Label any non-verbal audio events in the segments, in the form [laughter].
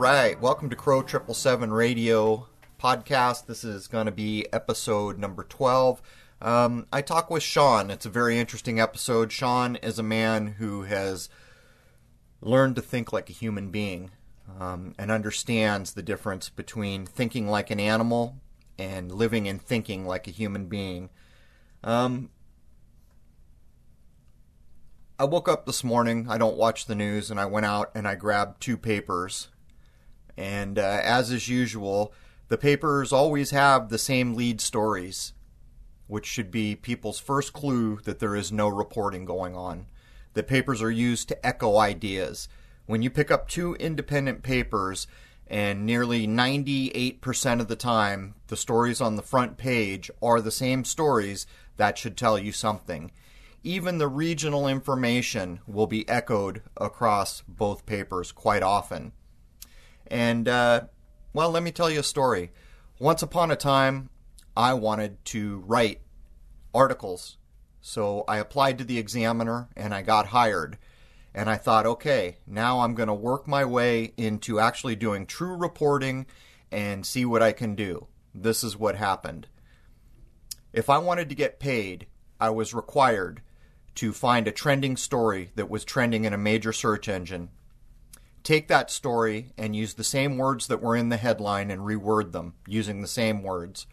Right, welcome to Crow Triple Seven Radio podcast. This is going to be episode number twelve. Um, I talk with Sean. It's a very interesting episode. Sean is a man who has learned to think like a human being um, and understands the difference between thinking like an animal and living and thinking like a human being. Um, I woke up this morning. I don't watch the news, and I went out and I grabbed two papers. And uh, as is usual, the papers always have the same lead stories, which should be people's first clue that there is no reporting going on. The papers are used to echo ideas. When you pick up two independent papers, and nearly 98% of the time, the stories on the front page are the same stories, that should tell you something even the regional information will be echoed across both papers quite often. And, uh, well, let me tell you a story. Once upon a time, I wanted to write articles. So I applied to the examiner and I got hired. And I thought, okay, now I'm going to work my way into actually doing true reporting and see what I can do. This is what happened. If I wanted to get paid, I was required to find a trending story that was trending in a major search engine, take that story and use the same words that were in the headline and reword them using the same words.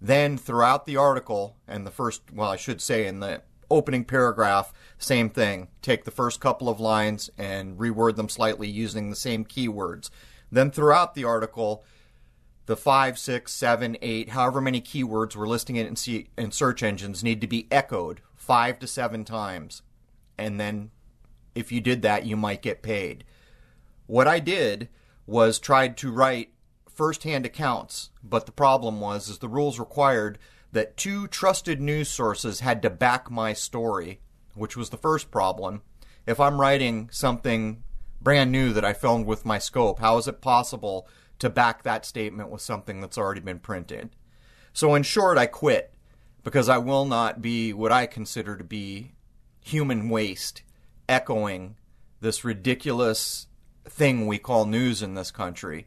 Then, throughout the article, and the first, well, I should say in the opening paragraph, same thing. Take the first couple of lines and reword them slightly using the same keywords. Then, throughout the article, the five, six, seven, eight, however many keywords we're listing it in, in search engines need to be echoed five to seven times. And then if you did that, you might get paid. What I did was tried to write first-hand accounts, but the problem was is the rules required that two trusted news sources had to back my story, which was the first problem. If I'm writing something brand new that I filmed with my scope, how is it possible to back that statement with something that's already been printed? So in short, I quit because I will not be what I consider to be human waste echoing this ridiculous thing we call news in this country.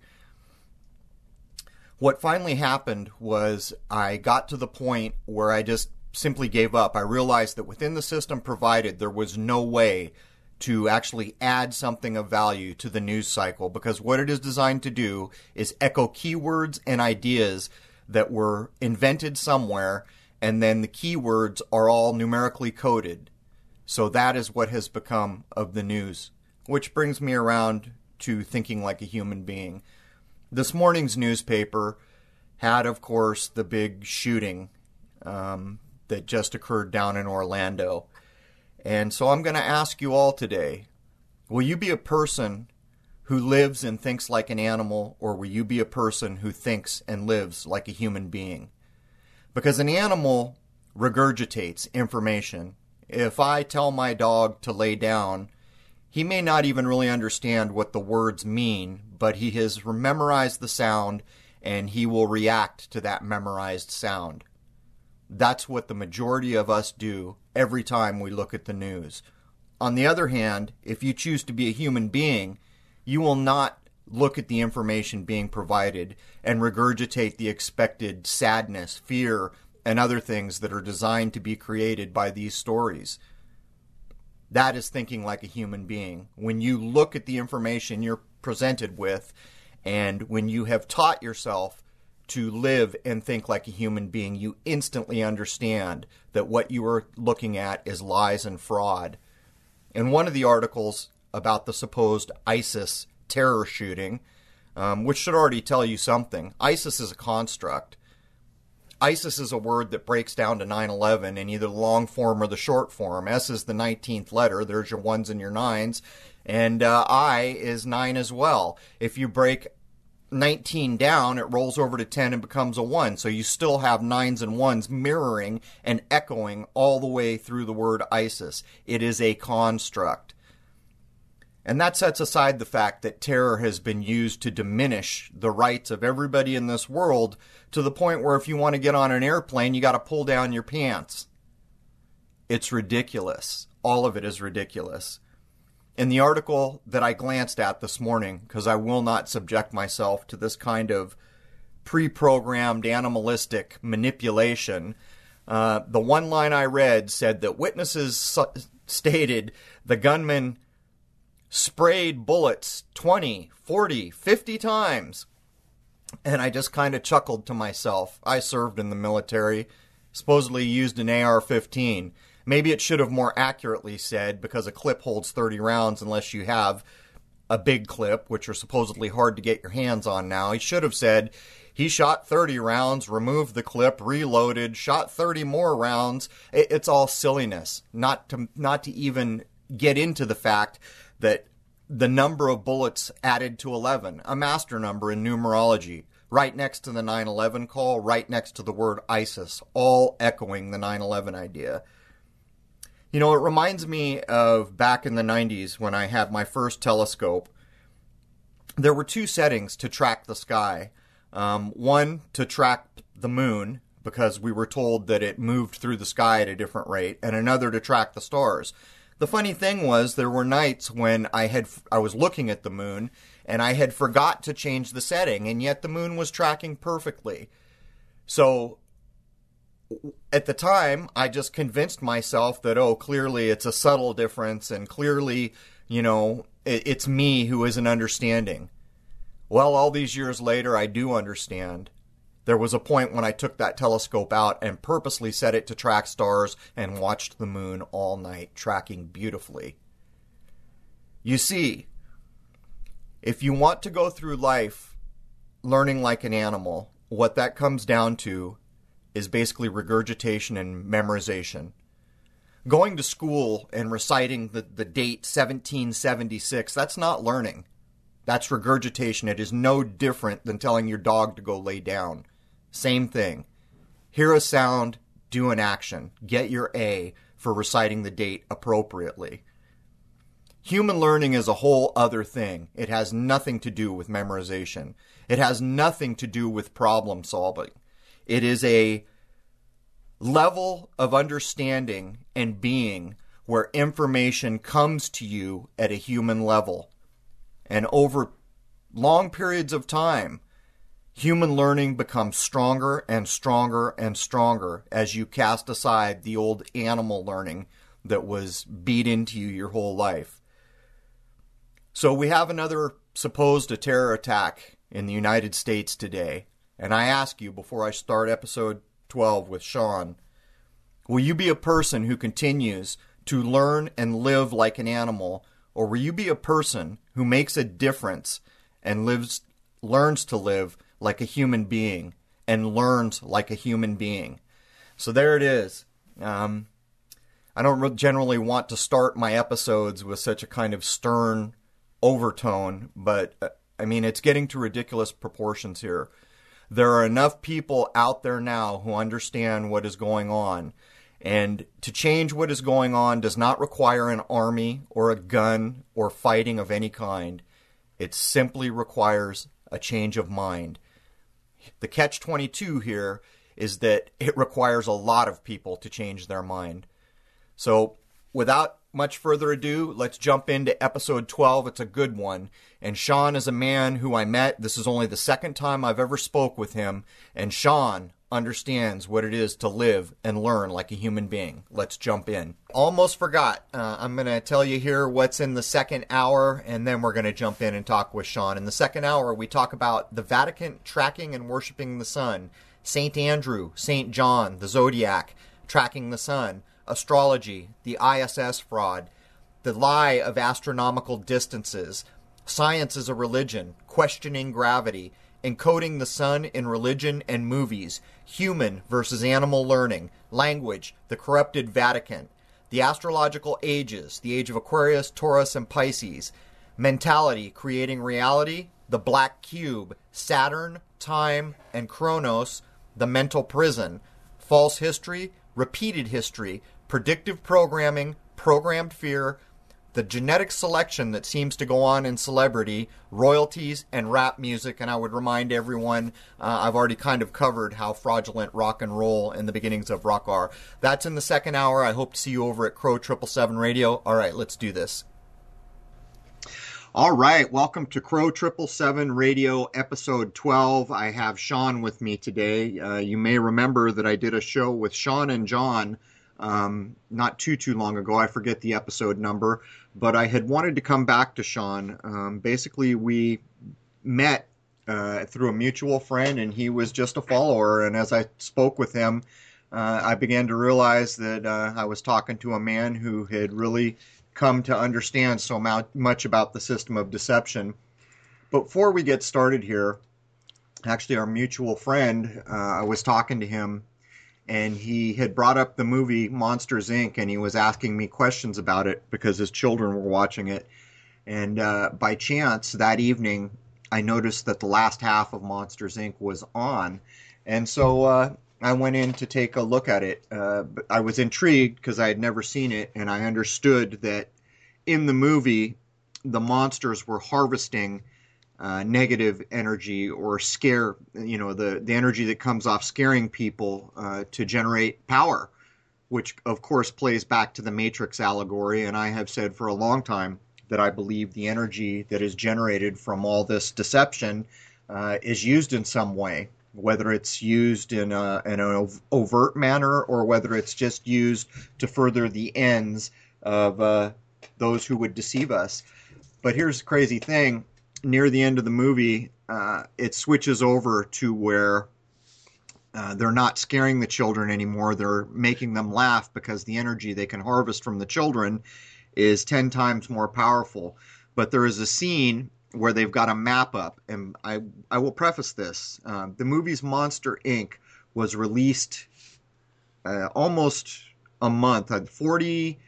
What finally happened was I got to the point where I just simply gave up. I realized that within the system provided, there was no way to actually add something of value to the news cycle because what it is designed to do is echo keywords and ideas that were invented somewhere and then the keywords are all numerically coded. So that is what has become of the news, which brings me around to thinking like a human being. This morning's newspaper had, of course, the big shooting um, that just occurred down in Orlando. And so I'm going to ask you all today will you be a person who lives and thinks like an animal, or will you be a person who thinks and lives like a human being? Because an animal regurgitates information. If I tell my dog to lay down, he may not even really understand what the words mean, but he has memorized the sound and he will react to that memorized sound. That's what the majority of us do every time we look at the news. On the other hand, if you choose to be a human being, you will not look at the information being provided and regurgitate the expected sadness, fear, and other things that are designed to be created by these stories. That is thinking like a human being. When you look at the information you're presented with, and when you have taught yourself to live and think like a human being, you instantly understand that what you are looking at is lies and fraud. In one of the articles about the supposed ISIS terror shooting, um, which should already tell you something. ISIS is a construct. ISIS is a word that breaks down to 9 11 in either the long form or the short form. S is the 19th letter. There's your ones and your nines. And uh, I is 9 as well. If you break 19 down, it rolls over to 10 and becomes a 1. So you still have nines and ones mirroring and echoing all the way through the word ISIS. It is a construct. And that sets aside the fact that terror has been used to diminish the rights of everybody in this world to the point where if you want to get on an airplane, you got to pull down your pants. It's ridiculous. All of it is ridiculous. In the article that I glanced at this morning, because I will not subject myself to this kind of pre programmed animalistic manipulation, uh, the one line I read said that witnesses su- stated the gunman sprayed bullets 20, 40, 50 times. And I just kind of chuckled to myself. I served in the military, supposedly used an AR 15. Maybe it should have more accurately said because a clip holds 30 rounds unless you have a big clip, which are supposedly hard to get your hands on now. He should have said he shot 30 rounds, removed the clip, reloaded, shot 30 more rounds. It's all silliness. Not to not to even get into the fact that the number of bullets added to 11, a master number in numerology, right next to the 9/11 call, right next to the word ISIS, all echoing the 9/11 idea. You know, it reminds me of back in the 90s when I had my first telescope. There were two settings to track the sky. Um, one, to track the moon, because we were told that it moved through the sky at a different rate, and another to track the stars. The funny thing was, there were nights when I had I was looking at the moon and I had forgot to change the setting, and yet the moon was tracking perfectly. So at the time, I just convinced myself that, oh, clearly it's a subtle difference, and clearly, you know, it's me who isn't understanding. Well, all these years later, I do understand. There was a point when I took that telescope out and purposely set it to track stars and watched the moon all night, tracking beautifully. You see, if you want to go through life learning like an animal, what that comes down to is basically regurgitation and memorization. Going to school and reciting the, the date 1776, that's not learning. That's regurgitation. It is no different than telling your dog to go lay down. Same thing. Hear a sound, do an action. Get your A for reciting the date appropriately. Human learning is a whole other thing. It has nothing to do with memorization. It has nothing to do with problem solving. It is a level of understanding and being where information comes to you at a human level. And over long periods of time, human learning becomes stronger and stronger and stronger as you cast aside the old animal learning that was beat into you your whole life. So we have another supposed a terror attack in the United States today. And I ask you before I start episode 12 with Sean, will you be a person who continues to learn and live like an animal, or will you be a person who makes a difference and lives learns to live like a human being and learns like a human being? So there it is. Um, I don't generally want to start my episodes with such a kind of stern overtone, but uh, I mean, it's getting to ridiculous proportions here. There are enough people out there now who understand what is going on. And to change what is going on does not require an army or a gun or fighting of any kind. It simply requires a change of mind. The catch 22 here is that it requires a lot of people to change their mind. So, without much further ado, let's jump into episode 12. It's a good one. And Sean is a man who I met. This is only the second time I've ever spoke with him. And Sean understands what it is to live and learn like a human being. Let's jump in. Almost forgot. Uh, I'm going to tell you here what's in the second hour, and then we're going to jump in and talk with Sean. In the second hour, we talk about the Vatican tracking and worshiping the sun, St. Andrew, St. John, the zodiac, tracking the sun astrology, the ISS fraud, the lie of astronomical distances, science as a religion, questioning gravity, encoding the sun in religion and movies, human versus animal learning, language, the corrupted Vatican, the astrological ages, the age of Aquarius, Taurus, and Pisces, mentality, creating reality, the black cube, Saturn, time, and Kronos, the mental prison, false history, repeated history, predictive programming, programmed fear, the genetic selection that seems to go on in celebrity, royalties, and rap music. And I would remind everyone, uh, I've already kind of covered how fraudulent rock and roll and the beginnings of rock are. That's in the second hour. I hope to see you over at Crow Triple Seven Radio. All right, let's do this. All right, welcome to Crow Triple Seven Radio, episode twelve. I have Sean with me today. Uh, you may remember that I did a show with Sean and John um, not too too long ago. I forget the episode number, but I had wanted to come back to Sean. Um, basically, we met uh, through a mutual friend, and he was just a follower. And as I spoke with him, uh, I began to realize that uh, I was talking to a man who had really come to understand so much about the system of deception. Before we get started here, actually, our mutual friend, uh, I was talking to him, and he had brought up the movie Monsters Inc., and he was asking me questions about it because his children were watching it. And uh, by chance, that evening, I noticed that the last half of Monsters Inc. was on. And so uh, I went in to take a look at it. Uh, I was intrigued because I had never seen it, and I understood that in the movie, the monsters were harvesting uh, negative energy or scare, you know, the, the energy that comes off scaring people uh, to generate power, which of course plays back to the Matrix allegory. And I have said for a long time that I believe the energy that is generated from all this deception uh, is used in some way whether it's used in, a, in an overt manner or whether it's just used to further the ends of uh, those who would deceive us. But here's the crazy thing near the end of the movie, uh, it switches over to where uh, they're not scaring the children anymore. They're making them laugh because the energy they can harvest from the children is 10 times more powerful. But there is a scene where they've got a map up. And I, I will preface this uh, the movie's Monster Inc. was released uh, almost a month, uh, 40,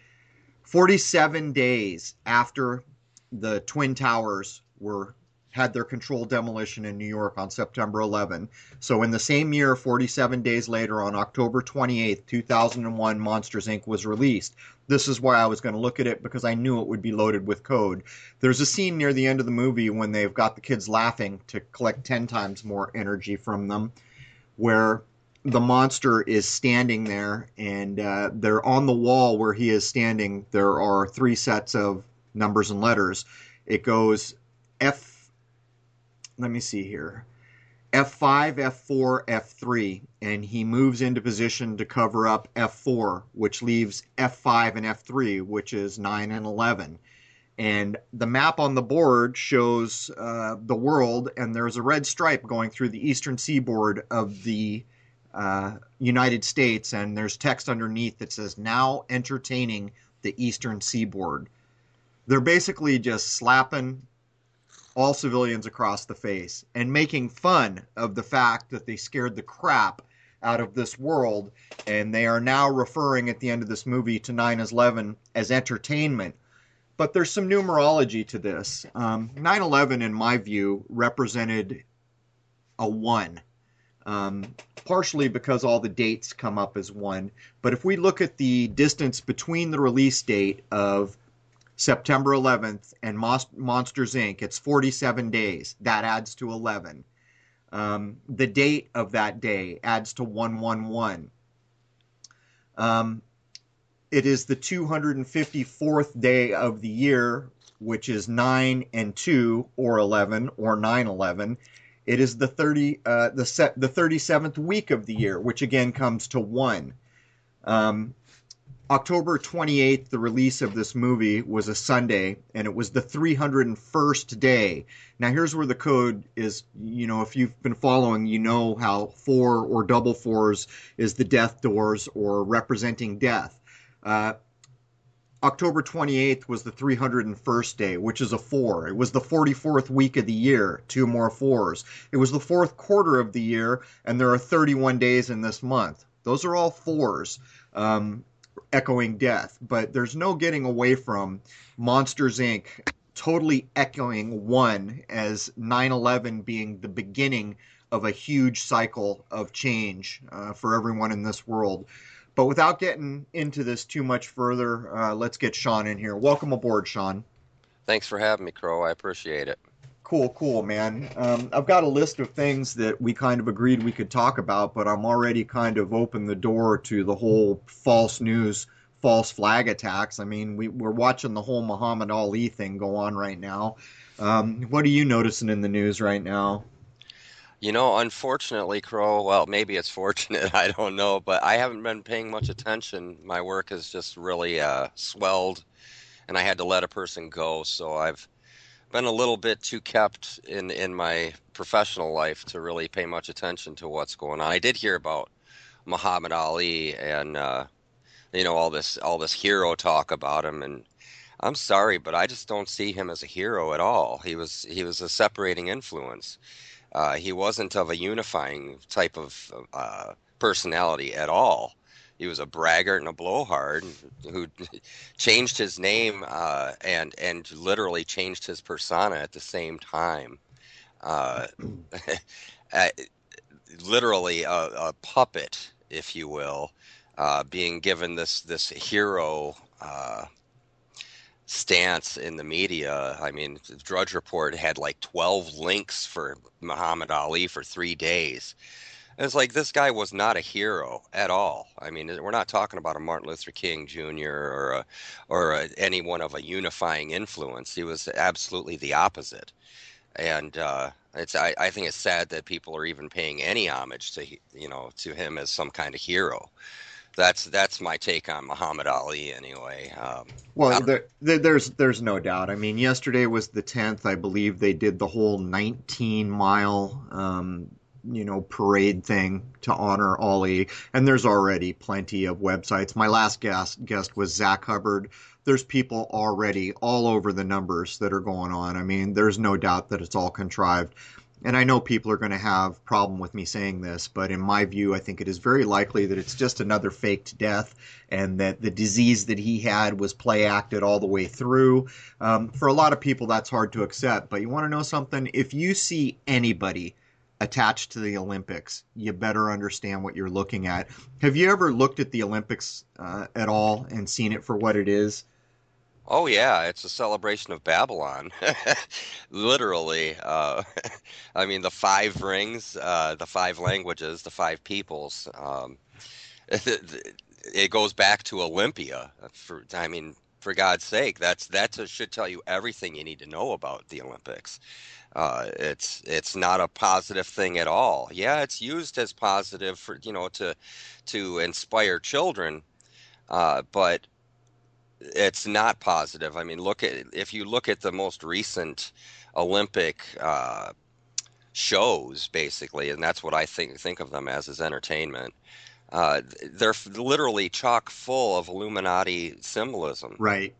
47 days after the Twin Towers were had their controlled demolition in New York on September 11. So in the same year, 47 days later, on October 28, 2001, Monsters Inc. was released. This is why I was going to look at it because I knew it would be loaded with code. There's a scene near the end of the movie when they've got the kids laughing to collect 10 times more energy from them, where the monster is standing there and uh, they're on the wall where he is standing. There are three sets of numbers and letters. It goes F let me see here. F5, F4, F3, and he moves into position to cover up F4, which leaves F5 and F3, which is 9 and 11. And the map on the board shows uh, the world, and there's a red stripe going through the eastern seaboard of the uh, United States, and there's text underneath that says, Now entertaining the eastern seaboard. They're basically just slapping all civilians across the face and making fun of the fact that they scared the crap out of this world. And they are now referring at the end of this movie to 9 11 as entertainment. But there's some numerology to this. Um, 9 11, in my view, represented a 1. Um, partially because all the dates come up as one. But if we look at the distance between the release date of September 11th, and Monsters Inc. It's 47 days. That adds to 11. Um, the date of that day adds to 111. Um, it is the 254th day of the year, which is 9 and 2 or 11 or 911. It is the 30 uh, the set the 37th week of the year, which again comes to 1. Um, October 28th, the release of this movie was a Sunday, and it was the 301st day. Now, here's where the code is. You know, if you've been following, you know how four or double fours is the death doors or representing death. Uh, October 28th was the 301st day, which is a four. It was the 44th week of the year, two more fours. It was the fourth quarter of the year, and there are 31 days in this month. Those are all fours. Um, echoing death, but there's no getting away from Monsters Inc. totally echoing one as 9 11 being the beginning of a huge cycle of change uh, for everyone in this world. But without getting into this too much further, uh, let's get Sean in here. Welcome aboard, Sean. Thanks for having me, Crow. I appreciate it. Cool, cool, man. Um, I've got a list of things that we kind of agreed we could talk about, but I'm already kind of opened the door to the whole false news false flag attacks. I mean, we, we're watching the whole Muhammad Ali thing go on right now. Um, what are you noticing in the news right now? You know, unfortunately, Crow, well, maybe it's fortunate, [laughs] I don't know, but I haven't been paying much attention. My work has just really uh, swelled, and I had to let a person go, so I've been a little bit too kept in, in my professional life to really pay much attention to what's going on. I did hear about Muhammad Ali and, uh, you know, all this all this hero talk about him, and I'm sorry, but I just don't see him as a hero at all. He was he was a separating influence uh, he wasn't of a unifying type of uh, personality at all. He was a braggart and a blowhard who [laughs] changed his name uh, and and literally changed his persona at the same time. [clears throat] Uh, literally a, a, puppet, if you will, uh, being given this this hero uh, stance in the media. I mean, Drudge Report had like 12 links for Muhammad Ali for three days. And it's like this guy was not a hero at all. I mean, we're not talking about a Martin Luther King Jr. or a, or a, anyone of a unifying influence. He was absolutely the opposite. And uh, it's I, I think it's sad that people are even paying any homage to you know to him as some kind of hero that's that's my take on Muhammad Ali anyway. Um, well, there, there's there's no doubt. I mean, yesterday was the tenth. I believe they did the whole 19 mile, um, you know, parade thing to honor Ali. and there's already plenty of websites. My last guest guest was Zach Hubbard. There's people already all over the numbers that are going on. I mean, there's no doubt that it's all contrived and I know people are going to have problem with me saying this, but in my view, I think it is very likely that it's just another faked death, and that the disease that he had was play acted all the way through. Um, for a lot of people, that's hard to accept. But you want to know something? If you see anybody attached to the Olympics, you better understand what you're looking at. Have you ever looked at the Olympics uh, at all and seen it for what it is? Oh yeah, it's a celebration of Babylon, [laughs] literally. Uh, [laughs] I mean, the five rings, uh, the five languages, the five peoples. Um, [laughs] it, goes back to Olympia. For I mean, for God's sake, that's that should tell you everything you need to know about the Olympics. Uh, it's it's not a positive thing at all. Yeah, it's used as positive for you know to to inspire children, uh, but it's not positive. I mean, look at if you look at the most recent Olympic uh, shows, basically, and that's what I think think of them as is entertainment. Uh, they're literally chock full of Illuminati symbolism. Right.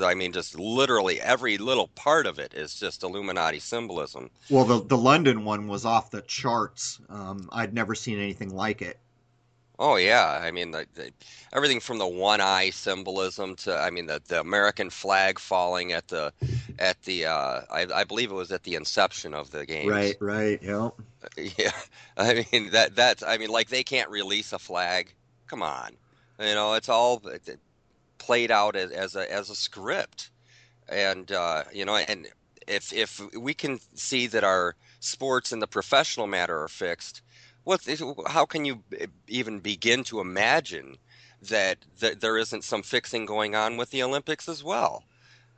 I mean, just literally every little part of it is just Illuminati symbolism. Well, the the London one was off the charts. Um, I'd never seen anything like it. Oh yeah, I mean the, the, everything from the one eye symbolism to I mean the, the American flag falling at the at the uh, I, I believe it was at the inception of the game. Right, right, yeah. [laughs] Yeah, I mean that that's I mean like they can't release a flag. Come on, you know it's all played out as, as a as a script, and uh, you know and if if we can see that our sports in the professional matter are fixed what how can you even begin to imagine that, that there isn't some fixing going on with the Olympics as well?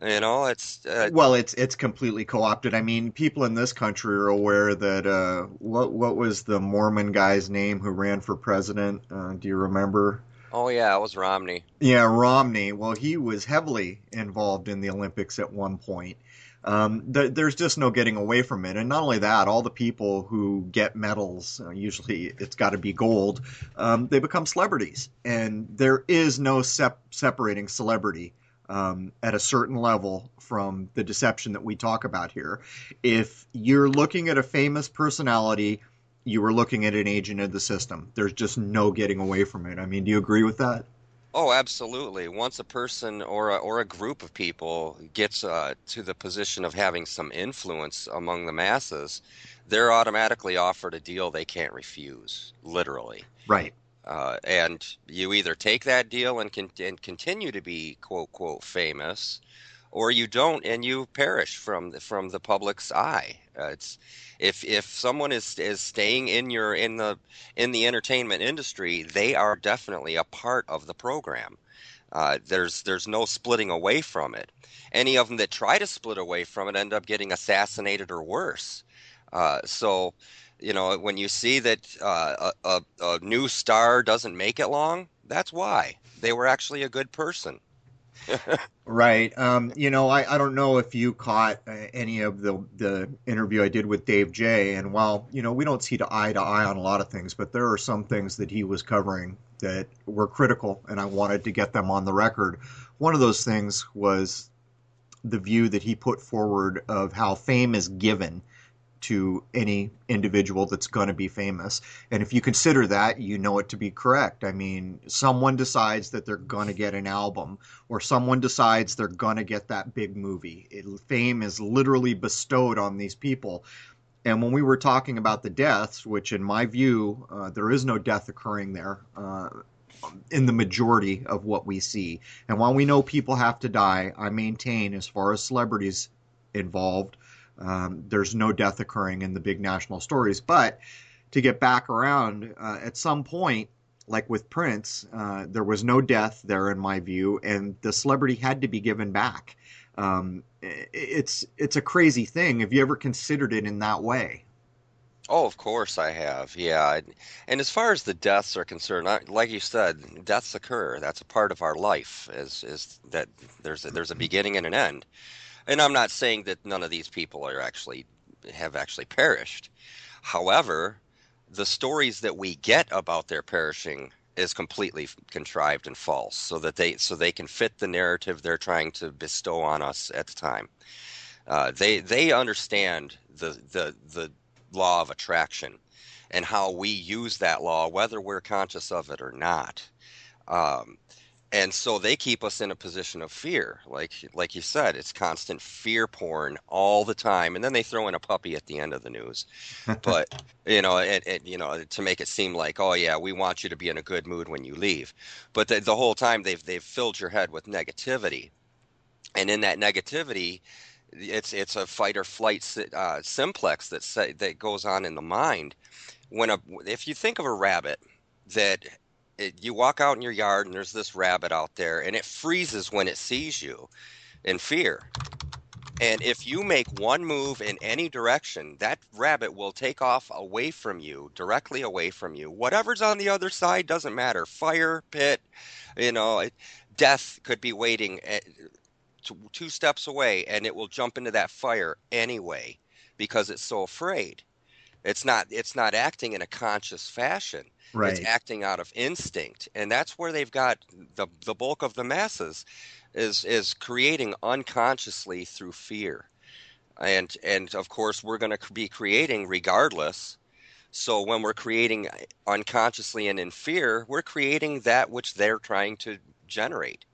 You know, it's uh, well, it's it's completely co-opted. I mean, people in this country are aware that uh, what what was the Mormon guy's name who ran for president? Uh, do you remember? Oh yeah, it was Romney. Yeah, Romney. Well, he was heavily involved in the Olympics at one point, um, th- there's just no getting away from it. And not only that, all the people who get medals, uh, usually it's got to be gold, um, they become celebrities. And there is no sep- separating celebrity um, at a certain level from the deception that we talk about here. If you're looking at a famous personality, you are looking at an agent of the system. There's just no getting away from it. I mean, do you agree with that? Oh, absolutely. Once a person or a, or a group of people gets uh, to the position of having some influence among the masses, they're automatically offered a deal they can't refuse, literally. Right. Uh, and you either take that deal and, con- and continue to be quote quote famous, or you don't and you perish from the, from the public's eye. Uh, it's if if someone is is staying in your in the in the entertainment industry, they are definitely a part of the program. Uh, there's there's no splitting away from it. Any of them that try to split away from it end up getting assassinated or worse. Uh, so, you know, when you see that uh, a, a, new star doesn't make it long, that's why they were actually a good person. Right. Um, you know, I, I don't know if you caught uh, any of the the interview I did with Dave J. And while you know we don't see eye to eye on a lot of things, but there are some things that he was covering that were critical, and I wanted to get them on the record. One of those things was the view that he put forward of how fame is given to any individual that's going to be famous. And if you consider that, you know it to be correct. I mean, someone decides that they're going to get an album, or someone decides they're going to get that big movie. It, fame is literally bestowed on these people. And when we were talking about the deaths, which in my view, uh, there is no death occurring there. Uh, in the majority of what we see. And while we know people have to die, I maintain, as far as celebrities involved, um, there's no death occurring in the big national stories. But to get back around, uh, at some point, like with Prince, uh, there was no death there in my view, and the celebrity had to be given back. Um, it's it's a crazy thing. Have you ever considered it in that way? Oh, of course I have. Yeah, and as far as the deaths are concerned, like you said, deaths occur. That's a part of our life. Is is that there's a, there's a beginning and an end and I'm not saying that none of these people are actually have actually perished. However, the stories that we get about their perishing is completely contrived and false so that they so they can fit the narrative they're trying to bestow on us at the time. Uh, they they understand the the the law of attraction and how we use that law, whether we're conscious of it or not. Um, and so they keep us in a position of fear like like you said it's constant fear porn all the time and then they throw in a puppy at the end of the news. But [laughs] you know it, it, you know to make it seem like oh yeah we want you to be in a good mood when you leave. But the, the whole time they've they've filled your head with negativity. And in that negativity it's it's a fight or flight uh, simplex that say, that goes on in the mind. When a if you think of a rabbit that it, you walk out in your yard and there's this rabbit out there and it freezes when it sees you in fear. And if you make one move in any direction, that rabbit will take off away from you, directly away from you. Whatever's on the other side doesn't matter. Fire, pit, you know, death could be waiting eh, at, two steps away and it will jump into that fire anyway because it's so afraid. It's not it's not acting in a conscious fashion. Right. It's acting out of instinct, and that's where they've got the the bulk of the masses is is creating unconsciously through fear, and and of course we're going to be creating regardless. So when we're creating unconsciously and in fear, we're creating that which they're trying to generate.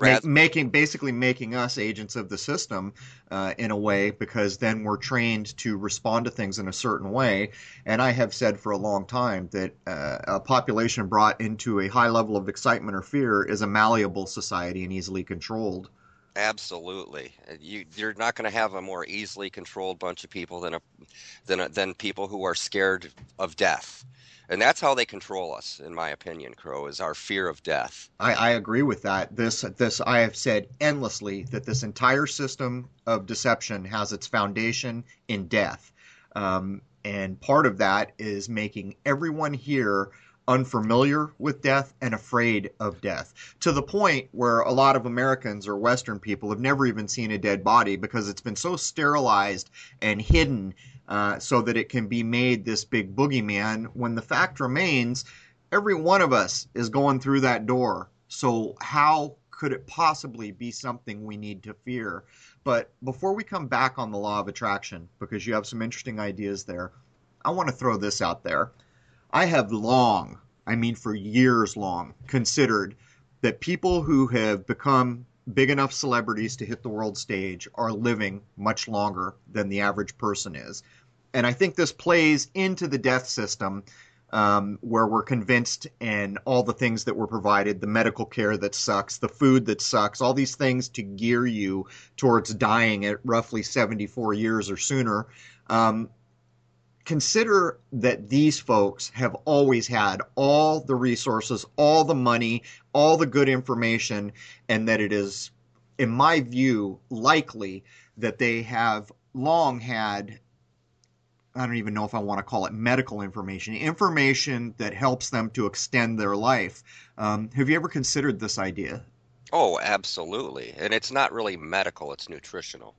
Make, making basically making us agents of the system uh, in a way because then we're trained to respond to things in a certain way. And i have said for a long time that uh, a population brought into a high level of excitement or fear is a malleable society and easily controlled. Absolutely. You, you're not going to have a more easily controlled bunch of people than a, than a, than people who are scared of death and that's how they control us, in my opinion. Crow is our fear of death. I, I agree with that. This this I have said endlessly that this entire system of deception has its foundation in death, um, and part of that is making everyone here unfamiliar with death and afraid of death to the point where a lot of Americans or Western people have never even seen a dead body because it's been so sterilized and hidden uh, so that it can be made this big boogeyman when the fact remains every one of us is going through that door. So, how could it possibly be something we need to fear? But before we come back on the law of attraction, because you have some interesting ideas there, I want to throw this out there. I have long, I mean for years long, considered that people who have become big enough celebrities to hit the world stage are living much longer than the average person is and I think this plays into the death system um, where we're convinced and all the things that were provided, the medical care that sucks, the food that sucks, all these things to gear you towards dying at roughly 74 years or sooner. Um, consider that these folks have always had all the resources, all the money, all the good information, and that it is, in my view, likely that they have long had. I don't even know if I want to call it medical information, information that helps them to extend their life. Um, have you ever considered this idea? Oh, absolutely. And it's not really medical, it's nutritional.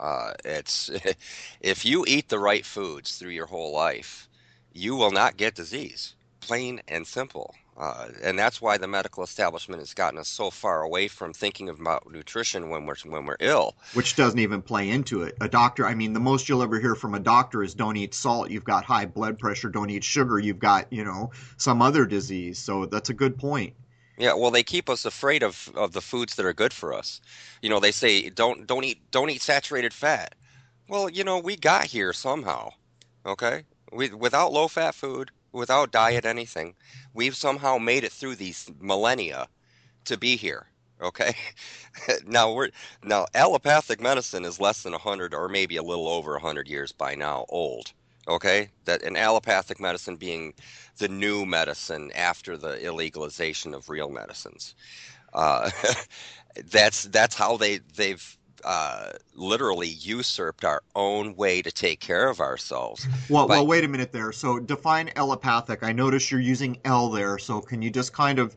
Uh, it's [laughs] if you eat the right foods through your whole life, you will not get disease. Plain and simple. Uh, and that's why the medical establishment has gotten us so far away from thinking about nutrition when we're when we're ill. Which doesn't even play into it. A doctor, I mean, the most you'll ever hear from a doctor is don't eat salt. You've got high blood pressure. Don't eat sugar. You've got you know some other disease. So that's a good point. Yeah, well, they keep us afraid of, of the foods that are good for us. You know, they say don't don't eat don't eat saturated fat. Well, you know, we got here somehow. Okay, we without low fat food, without diet, anything, we've somehow made it through these millennia to be here. Okay, [laughs] now we're now allopathic medicine is less than hundred or maybe a little over hundred years by now old okay that an allopathic medicine being the new medicine after the illegalization of real medicines uh, [laughs] that's that's how they they've uh, literally usurped our own way to take care of ourselves. Well, well, wait a minute there. So define allopathic. I notice you're using L there. So can you just kind of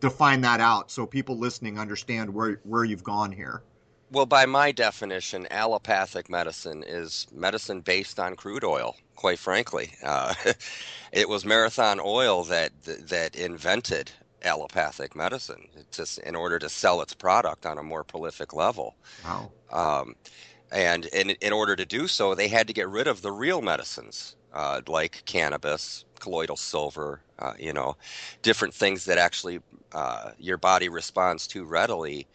define that out so people listening understand where where you've gone here? Well, by my definition, allopathic medicine is medicine based on crude oil. Quite frankly, uh, [laughs] it was Marathon Oil that that invented allopathic medicine just in order to sell its product on a more prolific level. Wow. Um, and in, in order to do so, they had to get rid of the real medicines uh, like cannabis, colloidal silver, uh, you know, different things that actually uh, your body responds to readily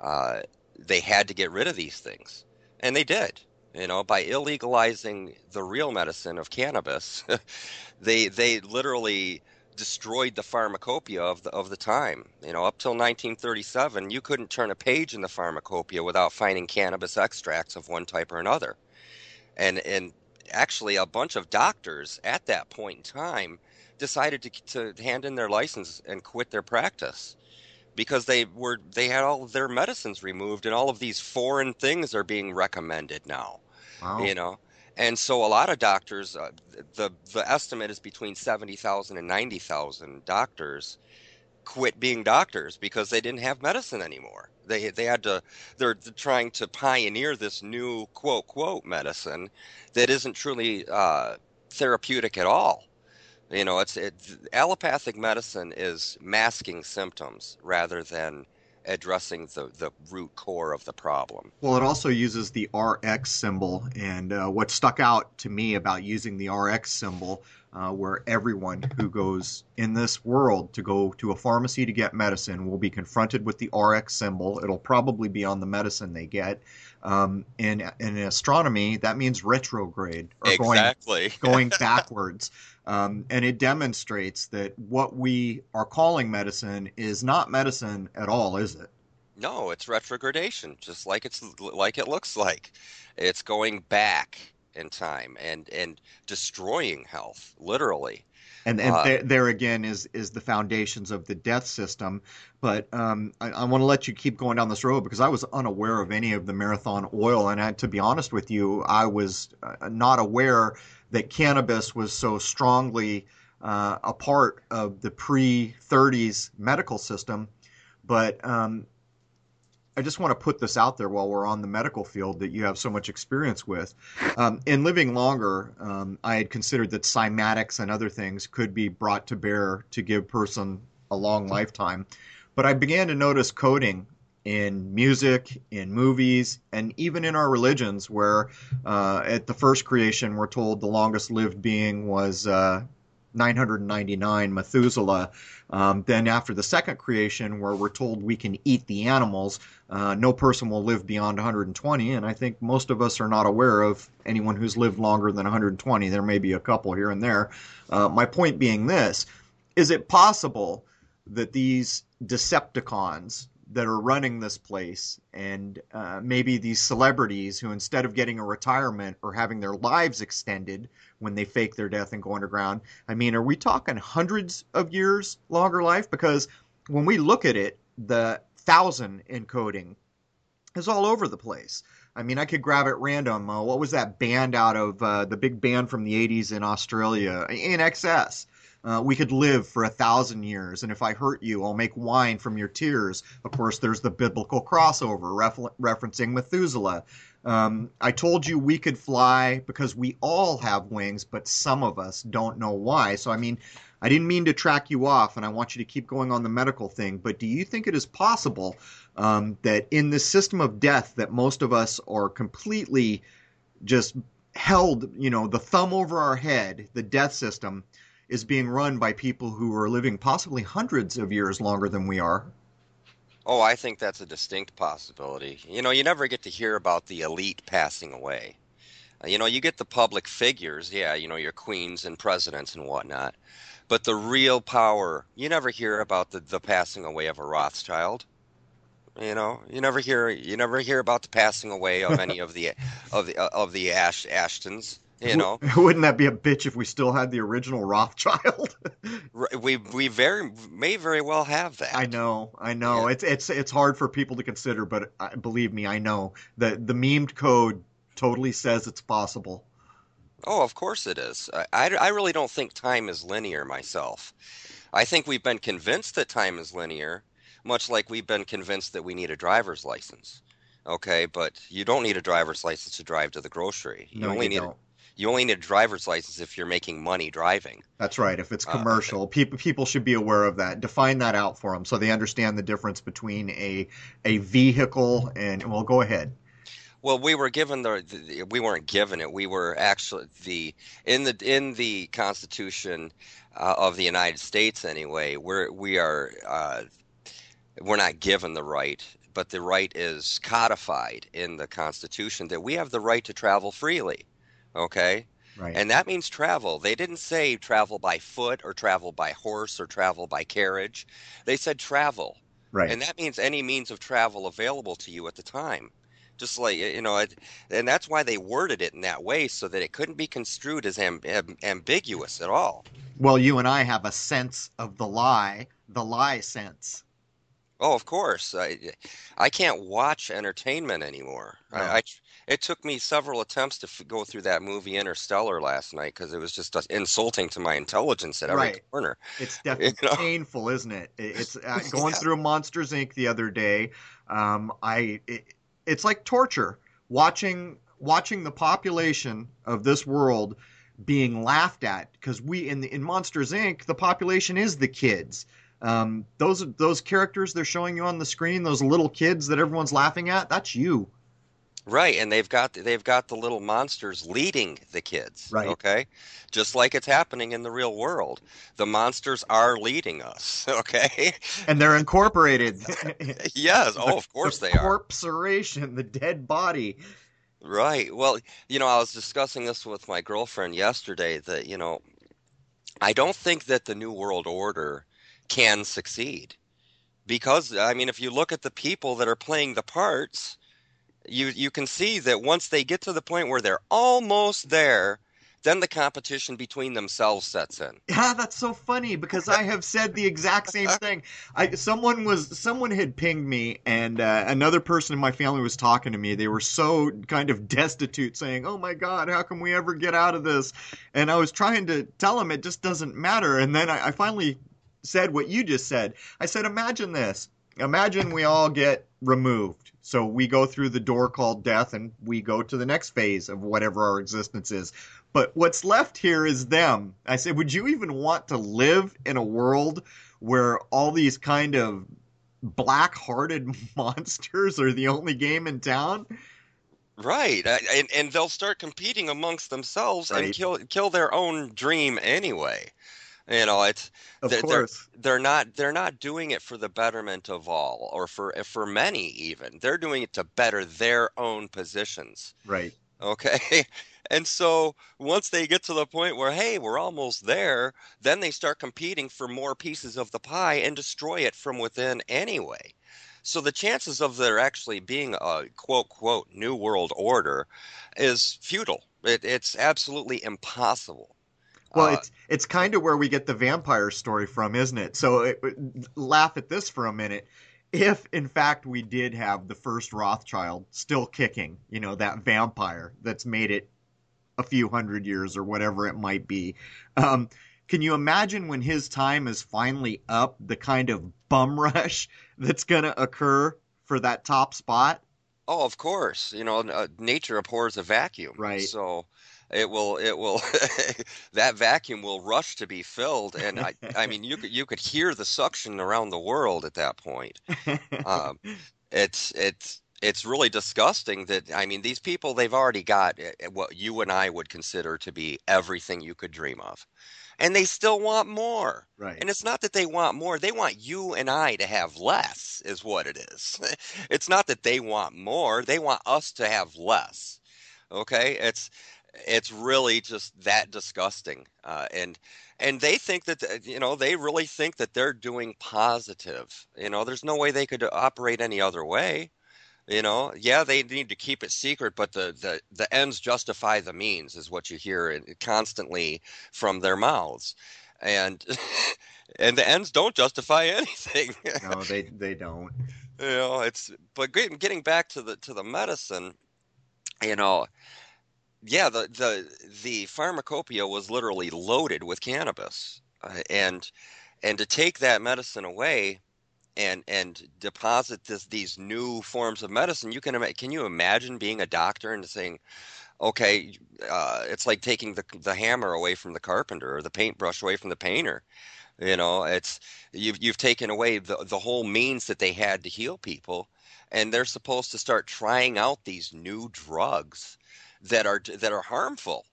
uh, they had to get rid of these things, and they did. You know, by illegalizing the real medicine of cannabis, [laughs] they they literally destroyed the pharmacopoeia of the of the time. You know, up till 1937, you couldn't turn a page in the pharmacopoeia without finding cannabis extracts of one type or another. And and actually, a bunch of doctors at that point in time decided to to hand in their license and quit their practice because they were they had all of their medicines removed and all of these foreign things are being recommended now wow. you know? And so a lot of doctors uh, the the estimate is between 70,000 and 90,000 doctors quit being doctors because they didn't have medicine anymore. They they had to they're trying to pioneer this new quote quote medicine that isn't truly uh, therapeutic at all you know, it's it, allopathic medicine is masking symptoms rather than addressing the, the root core of the problem. Well, it also uses the RX symbol. And uh, what stuck out to me about using the RX symbol, uh, where everyone who goes in this world to go to a pharmacy to get medicine will be confronted with the RX symbol. It'll probably be on the medicine they get. Um, in, in astronomy, that means retrograde or exactly. going, [laughs] going backwards. Um, and it demonstrates that what we are calling medicine is not medicine at all, is it? No, it's retrogradation, just like it's like it looks like. It's going back in time and and destroying health, literally. And, and uh, there, there, again is is the foundations of the death system. But um, I, I want to let you keep going down this road because I was unaware of any of the marathon oil, and I, to be honest with you, I was uh, not aware that cannabis was so strongly uh, a part of the pre 30s medical system. But um, I just want to put this out there while we're on the medical field that you have so much experience with. Um, in living longer, um, I had considered that cymatics and other things could be brought to bear to give person a long lifetime. But I began to notice coding in music, in movies, and even in our religions, where uh, at the first creation we're told the longest lived being was uh, 999, Methuselah. Um, then after the second creation, where we're told we can eat the animals, uh, no person will live beyond 120. And I think most of us are not aware of anyone who's lived longer than 120. There may be a couple here and there. Uh, my point being this: is it possible that these Decepticons that are running this place, and uh, maybe these celebrities who, instead of getting a retirement or having their lives extended when they fake their death and go underground, I mean, are we talking hundreds of years longer life? Because when we look at it, the thousand encoding is all over the place. I mean, I could grab at random. Uh, what was that band out of uh, the big band from the 80s in Australia? INXS. Uh, we could live for a thousand years, and if I hurt you, I'll make wine from your tears. Of course, there's the biblical crossover ref- referencing Methuselah. Um, I told you we could fly because we all have wings, but some of us don't know why. So, I mean, I didn't mean to track you off, and I want you to keep going on the medical thing, but do you think it is possible um, that in this system of death that most of us are completely just held, you know, the thumb over our head, the death system, is being run by people who are living possibly hundreds of years longer than we are? Oh, I think that's a distinct possibility. You know, you never get to hear about the elite passing away. Uh, you know, you get the public figures, yeah, you know, your queens and presidents and whatnot. But the real power, you never hear about the, the passing away of a Rothschild. You know, you never hear you never hear about the passing away of any of the of the of the Ash Ashtons. You know, [laughs] wouldn't that be a bitch if we still had the original Rothschild? [laughs] we we very may very well have that. I know, I know. Yeah. It's it's it's hard for people to consider, but uh, believe me, I know that the memed code totally says it's possible. Oh, of course it is. I, I, I really don't think time is linear myself. I think we've been convinced that time is linear, much like we've been convinced that we need a driver's license. Okay, but you don't need a driver's license to drive to the grocery. You no, only you need don't. You only need a driver's license if you're making money driving. That's right. If it's uh, commercial, uh, people people should be aware of that. Define that out for them so they understand the difference between a a vehicle and well, go ahead. Well, we were given the, the, we weren't given it. We were actually the in the in the Constitution uh, of the United States anyway. We're we are uh, we're not given the right, but the right is codified in the Constitution that we have the right to travel freely. Okay. Right. And that means travel. They didn't say travel by foot or travel by horse or travel by carriage. They said travel. Right. And that means any means of travel available to you at the time just like you know it, and that's why they worded it in that way so that it couldn't be construed as amb- amb- ambiguous at all well you and i have a sense of the lie the lie sense oh of course i i can't watch entertainment anymore no. I, I, it took me several attempts to f- go through that movie interstellar last night because it was just insulting to my intelligence at every right. corner it's [laughs] definitely you know? painful isn't it it's uh, [laughs] going yeah. through monsters inc the other day um, i it, it's like torture watching watching the population of this world being laughed at because we in the, in Monsters Inc. the population is the kids. Um, those those characters they're showing you on the screen, those little kids that everyone's laughing at, that's you. Right, and they've got they've got the little monsters leading the kids. Right. Okay, just like it's happening in the real world, the monsters are leading us. [laughs] Okay, and they're incorporated. [laughs] yes. Oh, of course the they are. Corpseration, the dead body. Right. Well, you know, I was discussing this with my girlfriend yesterday. That you know, I don't think that the new world order can succeed because I mean, if you look at the people that are playing the parts you you can see that once they get to the point where they're almost there, then the competition between themselves sets in. [laughs] Yeah, that's so funny because I have said the exact same [laughs] thing. I someone was someone had pinged me, and uh, another person in my family was talking to me. They were so kind of destitute, saying, "Oh my God, how can we ever get out of this?" And I was trying to tell them it just doesn't matter. And then I, I finally said what you just said. I said, "Imagine this. Imagine we all get removed." So we go through the door called death and we go to the next phase of whatever our existence is. But what's left here is them. I said, would you even want to live in a world where all these kind of black hearted [laughs] monsters are the only game in town? Right, and and they'll start competing amongst themselves right. and kill kill their own dream anyway. You know, it's of they're, course they're, they're not they're not doing it for the betterment of all or for for many even. They're doing it to better their own positions. Right. Okay. [laughs] And so once they get to the point where, hey, we're almost there, then they start competing for more pieces of the pie and destroy it from within anyway. So the chances of there actually being a quote quote new world order is futile. It, it's absolutely impossible. Well, uh, it's it's kind of where we get the vampire story from, isn't it? So it, laugh at this for a minute. If in fact we did have the first Rothschild still kicking, you know, that vampire that's made it a few hundred years or whatever it might be. Um, can you imagine when his time is finally up, the kind of bum [laughs] rush that's going to occur for that top spot? Oh, of course. You know, uh, nature abhors a vacuum. Right. So it will it will [laughs] that vacuum will rush to be filled and I, I mean you could you could hear the suction around the world at that point um, it's it's it's really disgusting that I mean these people they've already got eh, eh, what you and I would consider to be everything you could dream of and they still want more. Right. And it's not that they want more, they want you and I to have less, is what it is. [laughs] it's not that they want more, they want us to have less. Okay? It's it's really just that disgusting. Uh, and and they think that uh, you know they really think that they're doing positive. You know, there's no way they could operate any other way. You know, yeah, they need to keep it secret, but the, the, the ends justify the means is what you hear constantly from their mouths, and [laughs] and the ends don't justify [laughs] anything. no, they they don't. You know, it's but getting getting back to the to the medicine, you know, yeah, the the the pharmacopoeia was literally loaded with cannabis, uh, and and to take that medicine away and and deposit this these new forms of medicine you can can you imagine being a doctor and saying okay uh, it's like taking the the hammer away from the carpenter or the paintbrush away from the painter you know it's you've you've taken away the the whole means that they had to heal people and they're supposed to start trying out these new drugs that are that are harmful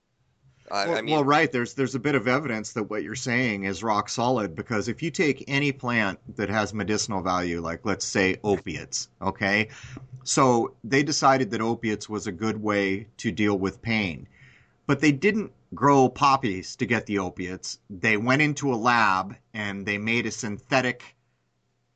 I, well, I mean, well, right. There's there's a bit of evidence that what you're saying is rock solid because if you take any plant that has medicinal value, like let's say opiates, okay, so they decided that opiates was a good way to deal with pain, but they didn't grow poppies to get the opiates. They went into a lab and they made a synthetic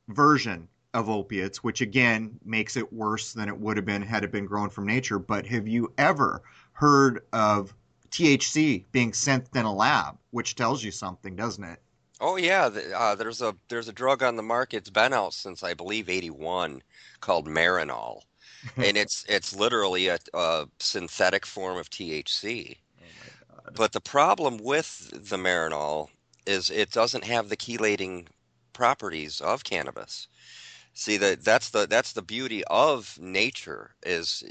version of opiates, which again makes it worse than it would have been had it been grown from nature. But have you ever heard of THC being sent in a lab, which tells you something, doesn't it? Oh yeah, uh, there's a there's a drug on the market. It's been out since I believe '81 called Marinol, [laughs] and it's it's literally a, a synthetic form of THC. Oh but the problem with the Marinol is it doesn't have the chelating properties of cannabis. See that that's the that's the beauty of nature is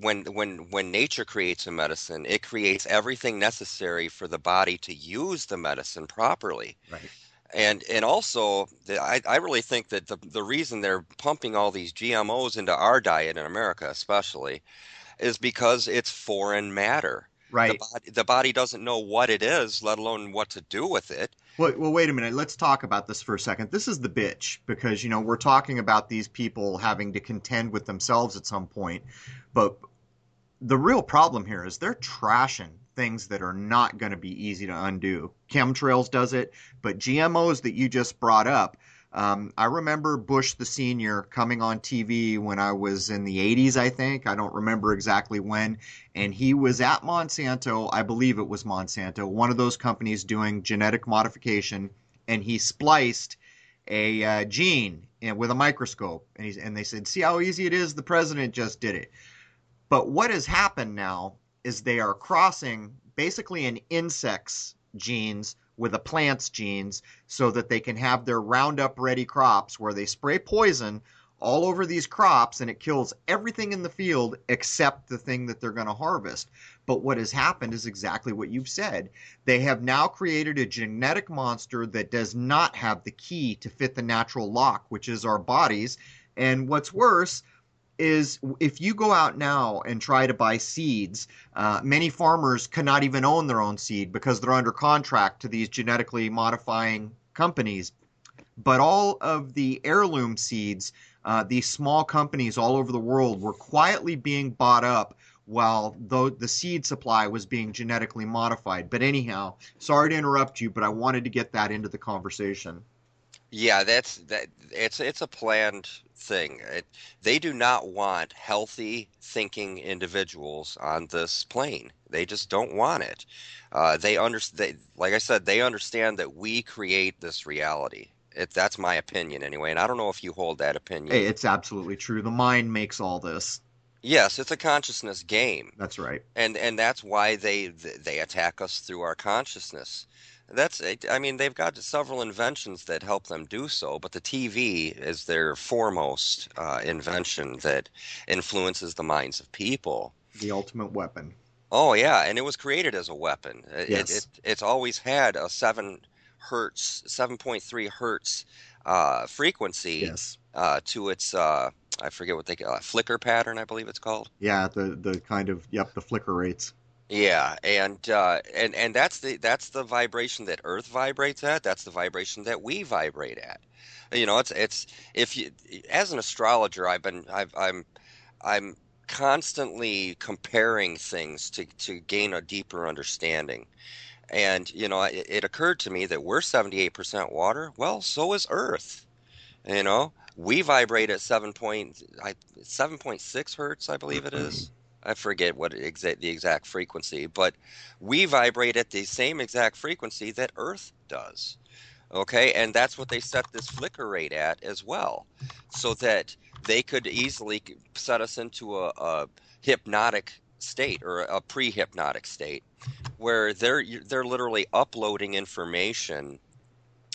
when when when nature creates a medicine, it creates everything necessary for the body to use the medicine properly. Right. And and also, the, I I really think that the the reason they're pumping all these GMOs into our diet in America, especially, is because it's foreign matter. Right. The body, the body doesn't know what it is, let alone what to do with it. Well, well, wait a minute. Let's talk about this for a second. This is the bitch because you know we're talking about these people having to contend with themselves at some point, but the real problem here is they're trashing things that are not going to be easy to undo. Chemtrails does it, but GMOs that you just brought up um, I remember Bush the senior coming on TV when I was in the 80s, I think. I don't remember exactly when. And he was at Monsanto, I believe it was Monsanto, one of those companies doing genetic modification, and he spliced a uh, gene with a microscope. And, and they said, See how easy it is? The president just did it. But what has happened now is they are crossing basically an insect's genes with the plant's genes so that they can have their Roundup ready crops where they spray poison all over these crops and it kills everything in the field except the thing that they're going to harvest. But what has happened is exactly what you've said. They have now created a genetic monster that does not have the key to fit the natural lock, which is our bodies. And what's worse, is if you go out now and try to buy seeds, uh, many farmers cannot even own their own seed because they're under contract to these genetically modifying companies. But all of the heirloom seeds, uh, these small companies all over the world were quietly being bought up while the, the seed supply was being genetically modified. But anyhow, sorry to interrupt you, but I wanted to get that into the conversation. Yeah, that's that. It's it's a planned thing. It, they do not want healthy thinking individuals on this plane. They just don't want it. Uh, they understand. Like I said, they understand that we create this reality. It, that's my opinion anyway, and I don't know if you hold that opinion. Hey, it's absolutely true. The mind makes all this. Yes, it's a consciousness game. That's right. And and that's why they they attack us through our consciousness. That's I mean they've got several inventions that help them do so, but the TV is their foremost uh, invention that influences the minds of people. The ultimate weapon. Oh yeah, and it was created as a weapon. Yes. It, it it's always had a seven hertz, seven point three hertz uh, frequency Yes. uh, to its uh, I forget what they call it, flicker pattern, I believe it's called. Yeah, the the kind of yep, the flicker rates. Yeah, and uh, and and that's the that's the vibration that Earth vibrates at. That's the vibration that we vibrate at. You know, it's it's if you as an astrologer, I've been I've, I'm I'm constantly comparing things to to gain a deeper understanding. And you know, it, it occurred to me that we're 78% water. Well, so is Earth. You know, we vibrate at 7 point, I, 7.6 hertz, I believe it is. I forget what exact the exact frequency, but we vibrate at the same exact frequency that Earth does. Okay, and that's what they set this flicker rate at as well, so that they could easily set us into a, a hypnotic state or a pre-hypnotic state, where they're they're literally uploading information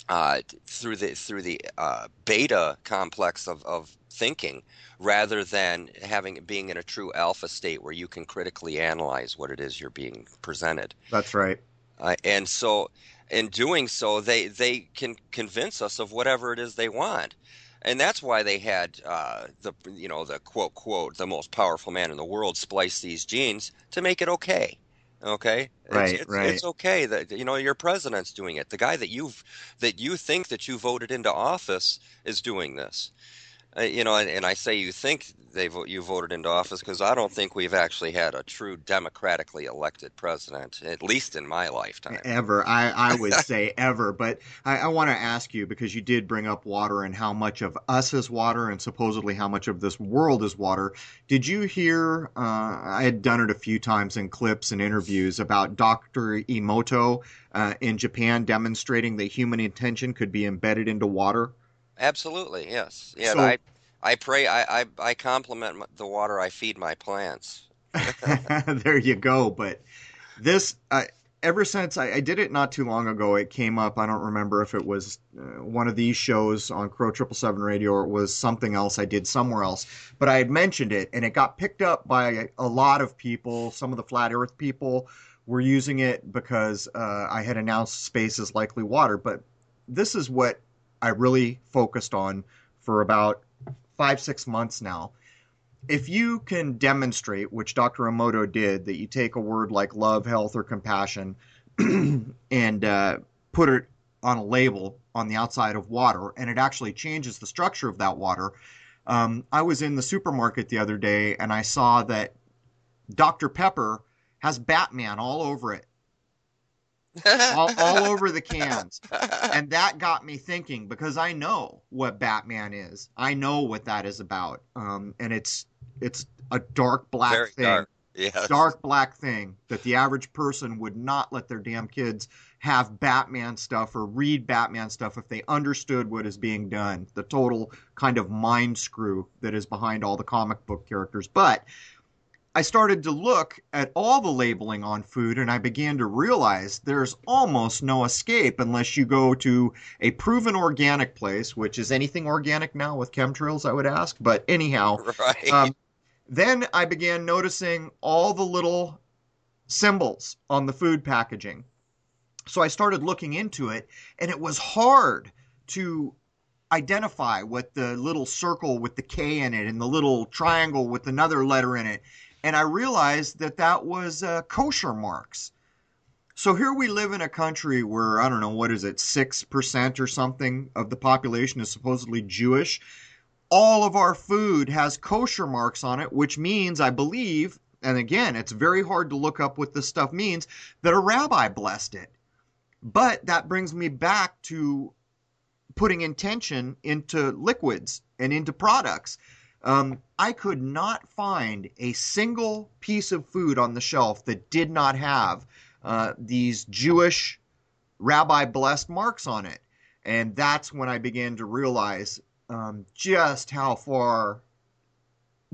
uh, through the through the uh, beta complex of, of thinking rather than having being in a true alpha state where you can critically analyze what it is you're being presented. That's right. Uh, and so, in doing so, they they can convince us of whatever it is they want. And that's why they had uh, the you know the quote quote the most powerful man in the world splice these genes to make it okay. Okay, right, it's, it's, right. It's okay that you know your president's doing it. The guy that you've that you think that you voted into office is doing this. Uh, you know, and, and, I say you think they vote, you voted into office because I don't think we've actually had a true democratically elected president, at least in my lifetime. Ever, I, I would [laughs] say ever. But I, I want to ask you because you did bring up water and how much of us is water, and supposedly how much of this world is water. Did you hear? Uh, I had done it a few times in clips and interviews about Dr. Emoto uh, in Japan demonstrating that human intention could be embedded into water. Absolutely, yes. Yeah, So- I I pray I I, I compliment the water I feed my plants. [laughs] there you go. But this, uh, ever since I, I did it not too long ago, it came up. I don't remember if it was uh, one of these shows on Crow Triple Seven Radio or it was something else I did somewhere else. But I had mentioned it, and it got picked up by a lot of people. Some of the flat Earth people were using it because uh, I had announced space is likely water. But this is what I really focused on for about five, six months now. If you can demonstrate, which Dr. Emoto did, that you take a word like love, health, or compassion [clears throat] and uh, put it on a label on the outside of water, and it actually changes the structure of that water. Um, I was in the supermarket the other day and I saw that Dr. Pepper has Batman all over it, all, all [laughs] over the cans and that got me thinking because I know what Batman is. I know what that is about. Um, and it's it's a dark black Very thing, dark. Yes. dark black thing that the average person would not let their damn kids have Batman stuff or read Batman stuff if they understood what is being done. The total kind of mind screw that is behind all the comic book characters. But I started to look at all the labeling on food and I began to realize there's almost no escape unless you go to a proven organic place, which is anything organic now with chemtrails, I would ask. But anyhow, [laughs] Right. um, then I began noticing all the little symbols on the food packaging. So I started looking into it, and it was hard to identify what the little circle with the K in it and the little triangle with another letter in it. And I realized that that was uh, kosher marks. So here we live in a country where, I don't know, what is it, 6% or something of the population is supposedly Jewish all of our food has kosher marks on it, which means, I believe, and again, it's very hard to look up what this stuff means, that a rabbi blessed it. But that brings me back to putting intention into liquids and into products. Um, I could not find a single piece of food on the shelf that did not have uh, these Jewish rabbi blessed marks on it. And that's when I began to realize um, just how far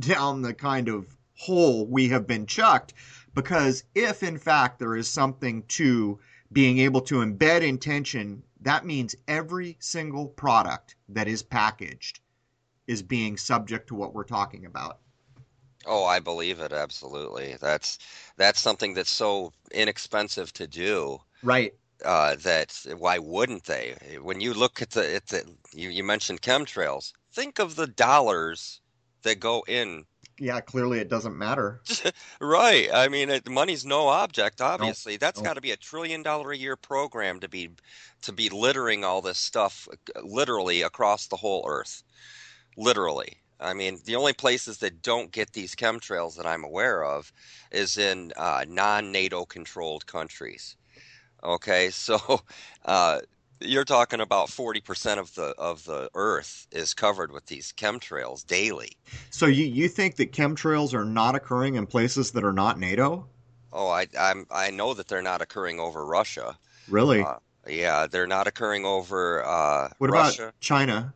down the kind of hole we have been chucked. Because if, in fact, there is something to being able to embed intention, that means every single product that is packaged is being subject to what we're talking about. Oh, I believe it absolutely. That's that's something that's so inexpensive to do. Right. Uh, that why wouldn't they? When you look at the at the you, you mentioned chemtrails. Think of the dollars that go in. Yeah, clearly it doesn't matter. [laughs] right. I mean, it, money's no object. Obviously, Nope. that's Nope. got to be a trillion dollar a year program to be to be littering all this stuff uh, literally across the whole earth. Literally. I mean, the only places that don't get these chemtrails that I'm aware of is in uh, non-NATO controlled countries. Okay, [laughs] so uh, you're talking about 40% of the of the Earth is covered with these chemtrails daily. So you, you think that chemtrails are not occurring in places that are not NATO? Oh, I I'm, I know that they're not occurring over Russia. Really? Uh, yeah, they're not occurring over uh, what Russia. about China?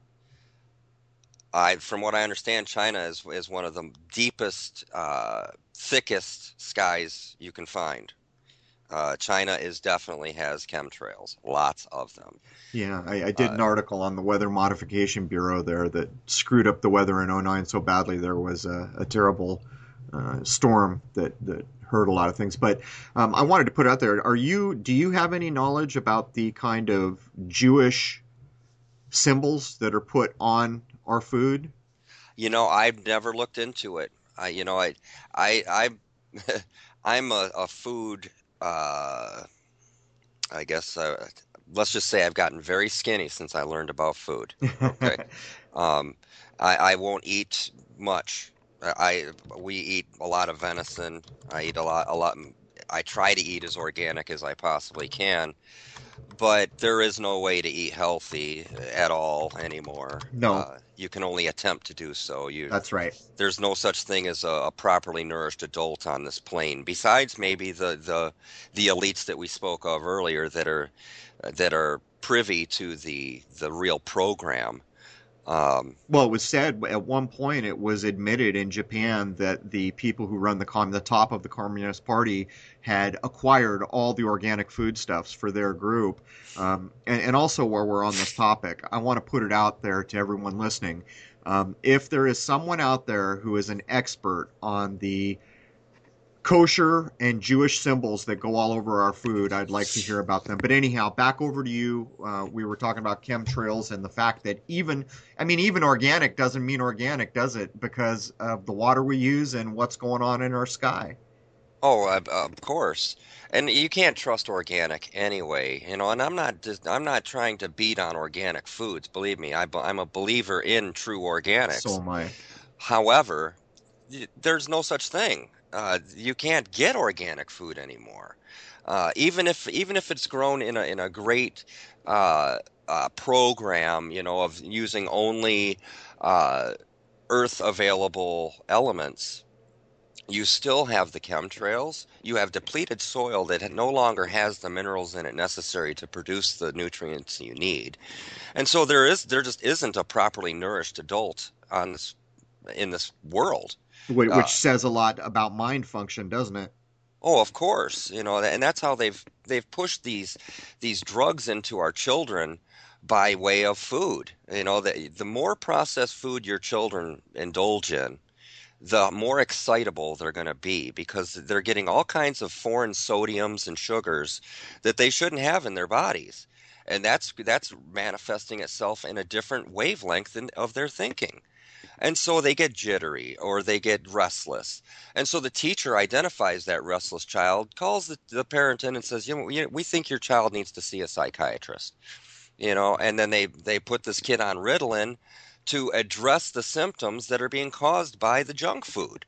I, from what I understand, China is is one of the deepest, uh, thickest skies you can find. Uh, China is definitely has chemtrails, lots of them. Yeah, I, I did Uh, an article on the Weather Modification Bureau there that screwed up the weather in 09 so badly. There was a, a terrible uh, storm that, that hurt a lot of things. But um, I wanted to put out there: Are you? Do you have any knowledge about the kind of Jewish symbols that are put on our food? You know, I've never looked into it. I, you know, I, I, I, [laughs] I'm a, a food. Uh, I guess. Uh, let's just say I've gotten very skinny since I learned about food. Okay. [laughs] Um, I, I won't eat much. I we eat a lot of venison. I eat a lot a lot. I try to eat as organic as I possibly can, but there is no way to eat healthy at all anymore. No. Uh, you can only attempt to do so. You That's right. there's no such thing as a, a properly nourished adult on this plane. Besides, maybe the the the elites that we spoke of earlier that are that are privy to the the real program. Um, Well, it was said at one point. It was admitted in Japan that the people who run the com- the top of the Communist Party had acquired all the organic foodstuffs for their group. Um, and, and also, while we're on this topic, I want to put it out there to everyone listening. Um, if there is someone out there who is an expert on the kosher and Jewish symbols that go all over our food, I'd like to hear about them. But anyhow, back over to you. Uh, we were talking about chemtrails and the fact that even, I mean, even organic doesn't mean organic, does it? Because of the water we use and what's going on in our sky. Oh, of, of course, and you can't trust organic anyway. You know, and I'm not just, I'm not trying to beat on organic foods. Believe me, I, I'm a believer in true organics. So am I. However, there's no such thing. Uh, you can't get organic food anymore. Uh, even if even if it's grown in a in a great uh, uh, program, you know, of using only uh, earth available elements, you still have the chemtrails. You have depleted soil that no longer has the minerals in it necessary to produce the nutrients you need, and so there is there just isn't a properly nourished adult on this in this world. Which Uh, says a lot about mind function, doesn't it? Oh, of course, you know, and that's how they've they've pushed these these drugs into our children by way of food. You know, the the more processed food your children indulge in, the more excitable they're going to be because they're getting all kinds of foreign sodiums and sugars that they shouldn't have in their bodies. And that's that's manifesting itself in a different wavelength in, of their thinking. And so they get jittery or they get restless. And so the teacher identifies that restless child, calls the, the parent in and says, you know, we- we think your child needs to see a psychiatrist. You know, and then they, they put this kid on Ritalin to address the symptoms that are being caused by the junk food.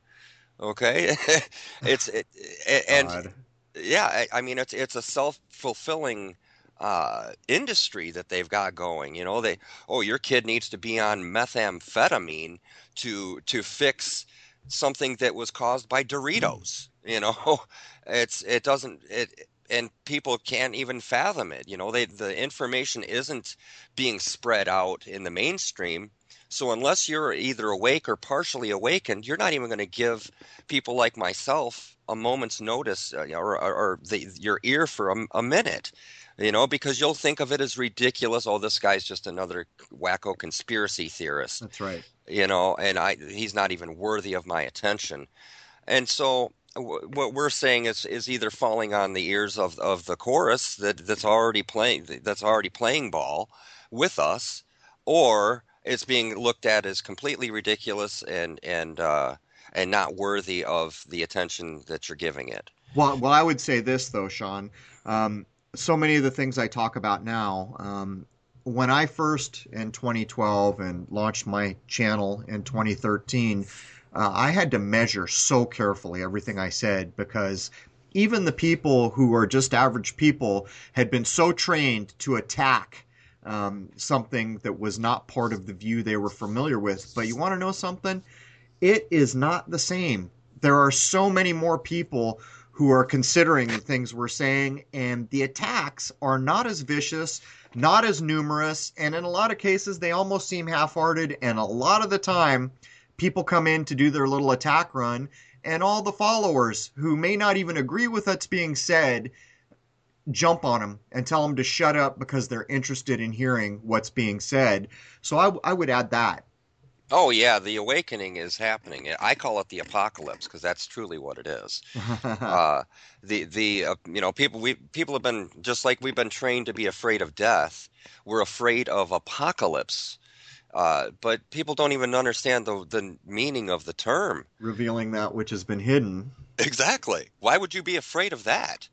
Okay, [laughs] it's it, [sighs] it- and God. yeah, I, I mean it's it's a self fulfilling uh, industry that they've got going. You know, they oh your kid needs to be on methamphetamine to to fix something that was caused by Doritos. You know, [laughs] it's it doesn't it and people can't even fathom it. You know, they the information isn't being spread out in the mainstream. So unless you're either awake or partially awakened, you're not even going to give people like myself a moment's notice uh, or, or, or the, your ear for a, a minute you know, because you'll think of it as ridiculous. Oh, this guy's just another wacko conspiracy theorist. That's right. You know, and I he's not even worthy of my attention. And so what we're saying is is either falling on the ears of of the chorus that that's already playing that's already playing ball with us, or it's being looked at as completely ridiculous and and uh, and not worthy of the attention that you're giving it. Well, well, I would say this though, Sean. Um, so many of the things I talk about now, um, when I first in 2012 and launched my channel in 2013, uh, I had to measure so carefully everything I said because even the people who are just average people had been so trained to attack um, something that was not part of the view they were familiar with. But you want to know something? It is not the same. There are so many more people who are considering the things we're saying, and the attacks are not as vicious, not as numerous, and in a lot of cases, they almost seem half hearted. And a lot of the time, people come in to do their little attack run, and all the followers who may not even agree with what's being said jump on them and tell them to shut up because they're interested in hearing what's being said. So I, I would add that. Oh yeah, the awakening is happening. I call it the apocalypse because that's truly what it is. [laughs] uh, the the uh, you know people we people have been just like we've been trained to be afraid of death. We're afraid of apocalypse. Uh, but people don't even understand the the meaning of the term. Revealing that which has been hidden. Exactly. Why would you be afraid of that?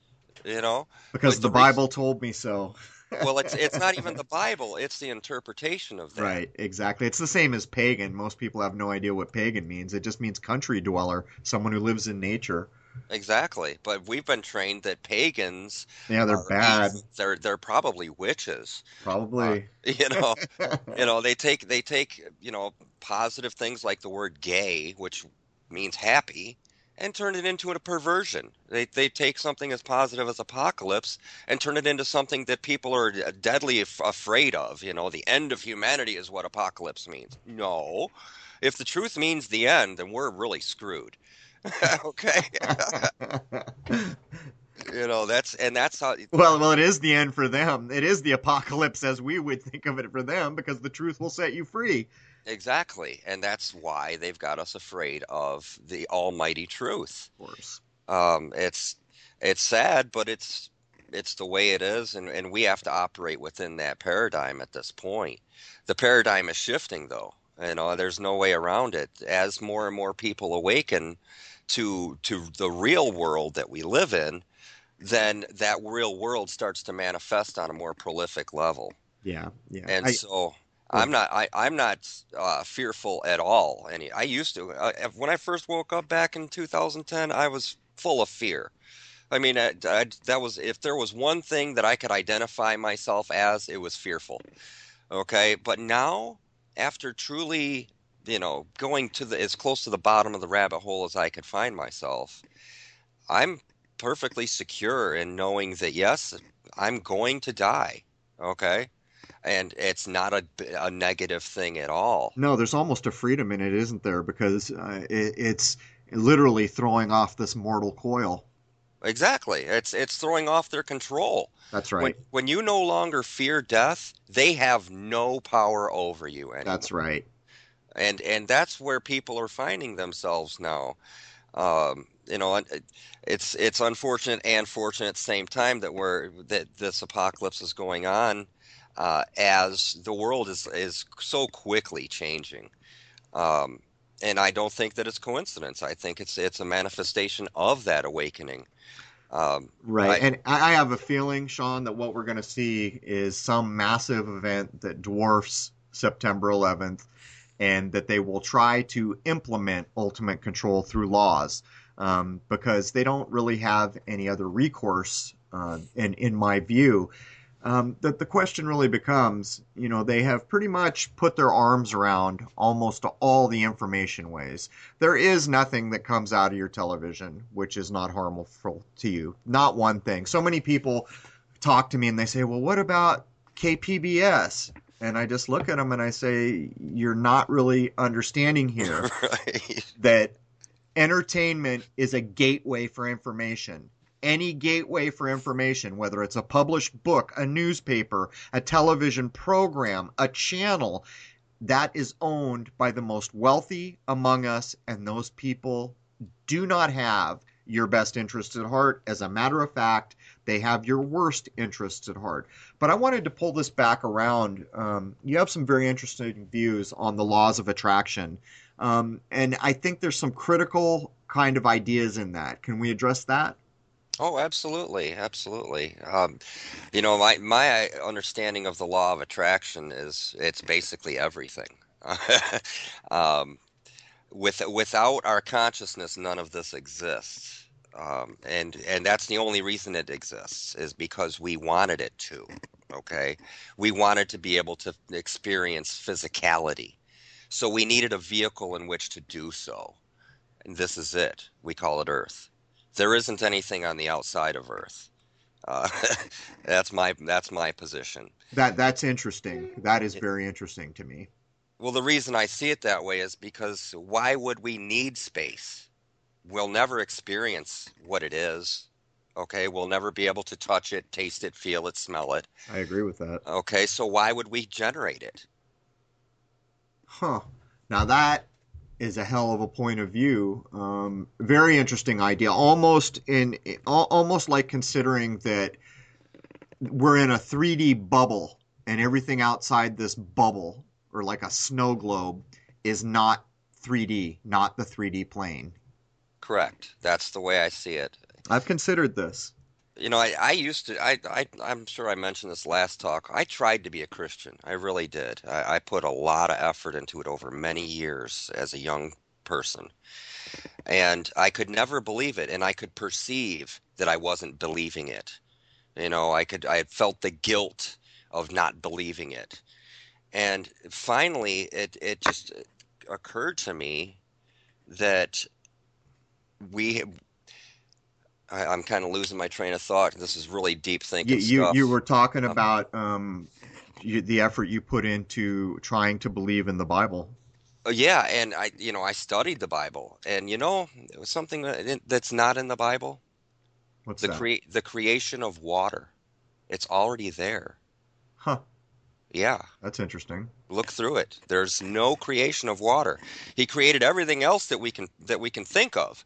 You know, because like the, the Bible told me so [laughs] well, it's it's not even the Bible; it's the interpretation of that. Right, exactly. It's the same as pagan. Most people have no idea what pagan means. It just means country dweller, someone who lives in nature. Exactly, but we've been trained that pagans. Yeah, they're bad. They're they're probably witches. Probably. Uh, [laughs] you know, [laughs] you know they take they take you know positive things like the word gay, which means happy, and turn it into a perversion. They, they take something as positive as apocalypse and turn it into something that people are deadly af- afraid of. You know, the end of humanity is what apocalypse means. No. If the truth means the end, then we're really screwed. [laughs] okay. [laughs] you know that's and that's how well well it is the end for them it is the apocalypse as we would think of it for them because the truth will set you free Exactly. And that's why they've got us afraid of the almighty truth. Of course. Um, it's it's sad, but it's it's the way it is and, and we have to operate within that paradigm at this point. The paradigm is shifting though. You know, there's no way around it. As more and more people awaken to to the real world that we live in, then that real world starts to manifest on a more prolific level. Yeah, yeah. And I, so I'm not. I, I'm not uh, fearful at all. Any. I used to. Uh, when I first woke up back in 2010, I was full of fear. I mean, I, I, that was if there was one thing that I could identify myself as, it was fearful. Okay, but now, after truly, you know, going to the as close to the bottom of the rabbit hole as I could find myself, I'm perfectly secure in knowing that yes, I'm going to die. Okay, and it's not a, a negative thing at all. No, there's almost a freedom in it, isn't there? Because uh, it, it's literally throwing off this mortal coil. Exactly. It's it's throwing off their control. That's right. When, when you no longer fear death, they have no power over you anymore. That's right. And and that's where people are finding themselves now. Um, you know, it's it's unfortunate and fortunate at the same time that we're that this apocalypse is going on uh, as the world is is so quickly changing. Um, and I don't think that it's coincidence. I think it's it's a manifestation of that awakening. Um, right, I, and I have a feeling, Sean, that what we're going to see is some massive event that dwarfs September 11th, and that they will try to implement ultimate control through laws um, because they don't really have any other recourse. Uh, in in my view, Um, that the question really becomes, you know, they have pretty much put their arms around almost all the information ways. There is nothing that comes out of your television which is not harmful to you. Not one thing. So many people talk to me and they say, well, what about KPBS? And I just look at them and I say, you're not really understanding here [laughs] right. that entertainment is a gateway for information. Any gateway for information, whether it's a published book, a newspaper, a television program, a channel, that is owned by the most wealthy among us, and those people do not have your best interests at heart. As a matter of fact, they have your worst interests at heart. But I wanted to pull this back around. Um, you have some very interesting views on the laws of attraction. Um, and I think there's some critical kind of ideas in that. Can we address that? Oh, absolutely, absolutely. Um, you know, my my understanding of the law of attraction is it's basically everything. [laughs] um, with without our consciousness, none of this exists, um, and and that's the only reason it exists is because we wanted it to. Okay, we wanted to be able to experience physicality, so we needed a vehicle in which to do so, and this is it. We call it Earth there isn't anything on the outside of Earth. Uh, [laughs] that's my that's my position. That that's interesting. That is very interesting to me. Well, the reason I see it that way is because why would we need space? We'll never experience what it is. Okay, we'll never be able to touch it, taste it, feel it, smell it. I agree with that. Okay, so why would we generate it? Huh. Now that is a hell of a point of view. Um, very interesting idea. Almost in almost like considering that we're in a 3D bubble and everything outside this bubble or like a snow globe is not 3D, not the 3D plane. Correct. That's the way I see it. I've considered this. You know, I, I used to, I, I, I'm sure I mentioned this last talk. I tried to be a Christian. I really did. I, I put a lot of effort into it over many years as a young person. And I could never believe it. And I could perceive that I wasn't believing it. You know, I could, I had felt the guilt of not believing it. And finally, it, it just occurred to me that we I, am kind of losing my train of thought. This is really deep thinking you, you, stuff. You were talking about um, you, the effort you put into trying to believe in the Bible. Uh, yeah, and I, you know, I studied the Bible, and you know, it was something that's not in the Bible. What's the that? Cre- the creation of water. It's already there. Huh. Yeah. That's interesting. Look through it. There's no creation of water. He created everything else that we can that we can think of.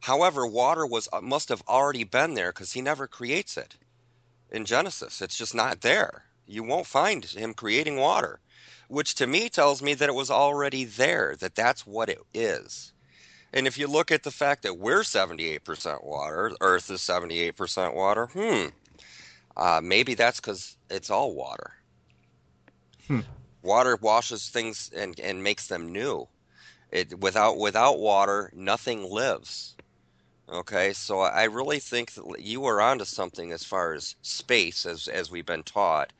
However, water was uh, must have already been there because he never creates it in Genesis. It's just not there. You won't find him creating water, which to me tells me that it was already there. That that's what it is. And if you look at the fact that we're 78% water, Earth is 78% water, hmm, uh, maybe that's because it's all water. Hmm. Water washes things and, and makes them new. It without without water, nothing lives. Okay, so I really think that you are onto something as far as space, as as we've been taught,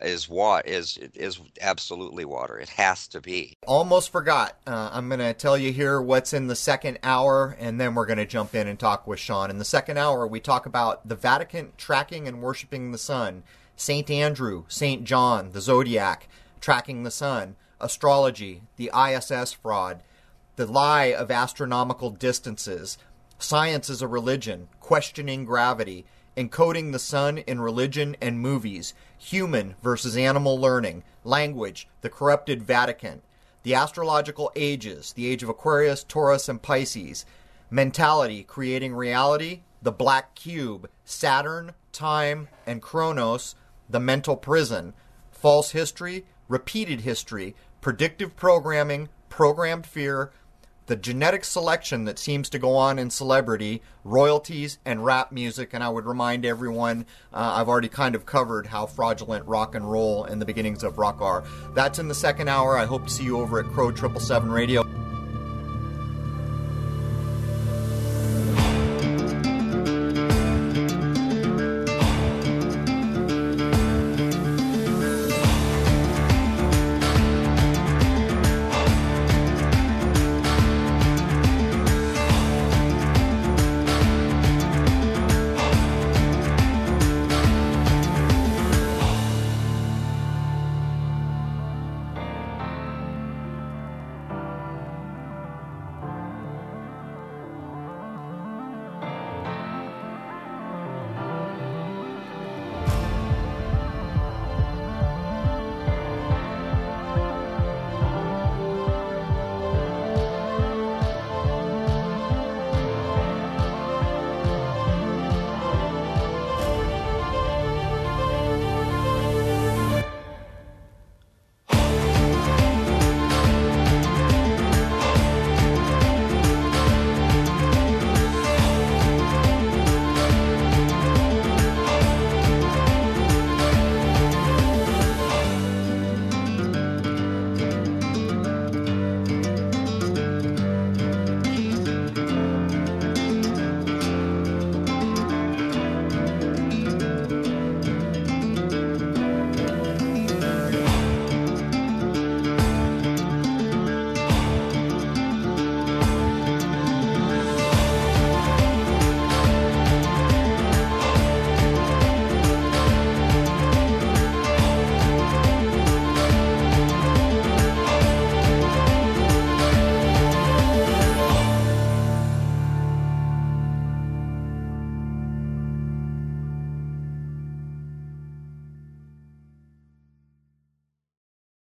is what is is absolutely water. It has to be. Almost forgot. Uh, I'm going to tell you here what's in the second hour, and then we're going to jump in and talk with Sean. In the second hour, we talk about the Vatican tracking and worshiping the sun, Saint Andrew, Saint John, the zodiac, tracking the sun, astrology, the ISS fraud, the lie of astronomical distances Science is a religion, questioning gravity, encoding the sun in religion and movies, human versus animal learning, language, the corrupted Vatican, the astrological ages, the age of Aquarius, Taurus, and Pisces, mentality, creating reality, the black cube, Saturn, time, and Kronos, the mental prison, false history, repeated history, predictive programming, programmed fear, the genetic selection that seems to go on in celebrity, royalties, and rap music. And I would remind everyone, uh, I've already kind of covered how fraudulent rock and roll and the beginnings of rock are. That's in the second hour. I hope to see you over at Crow 777 Radio.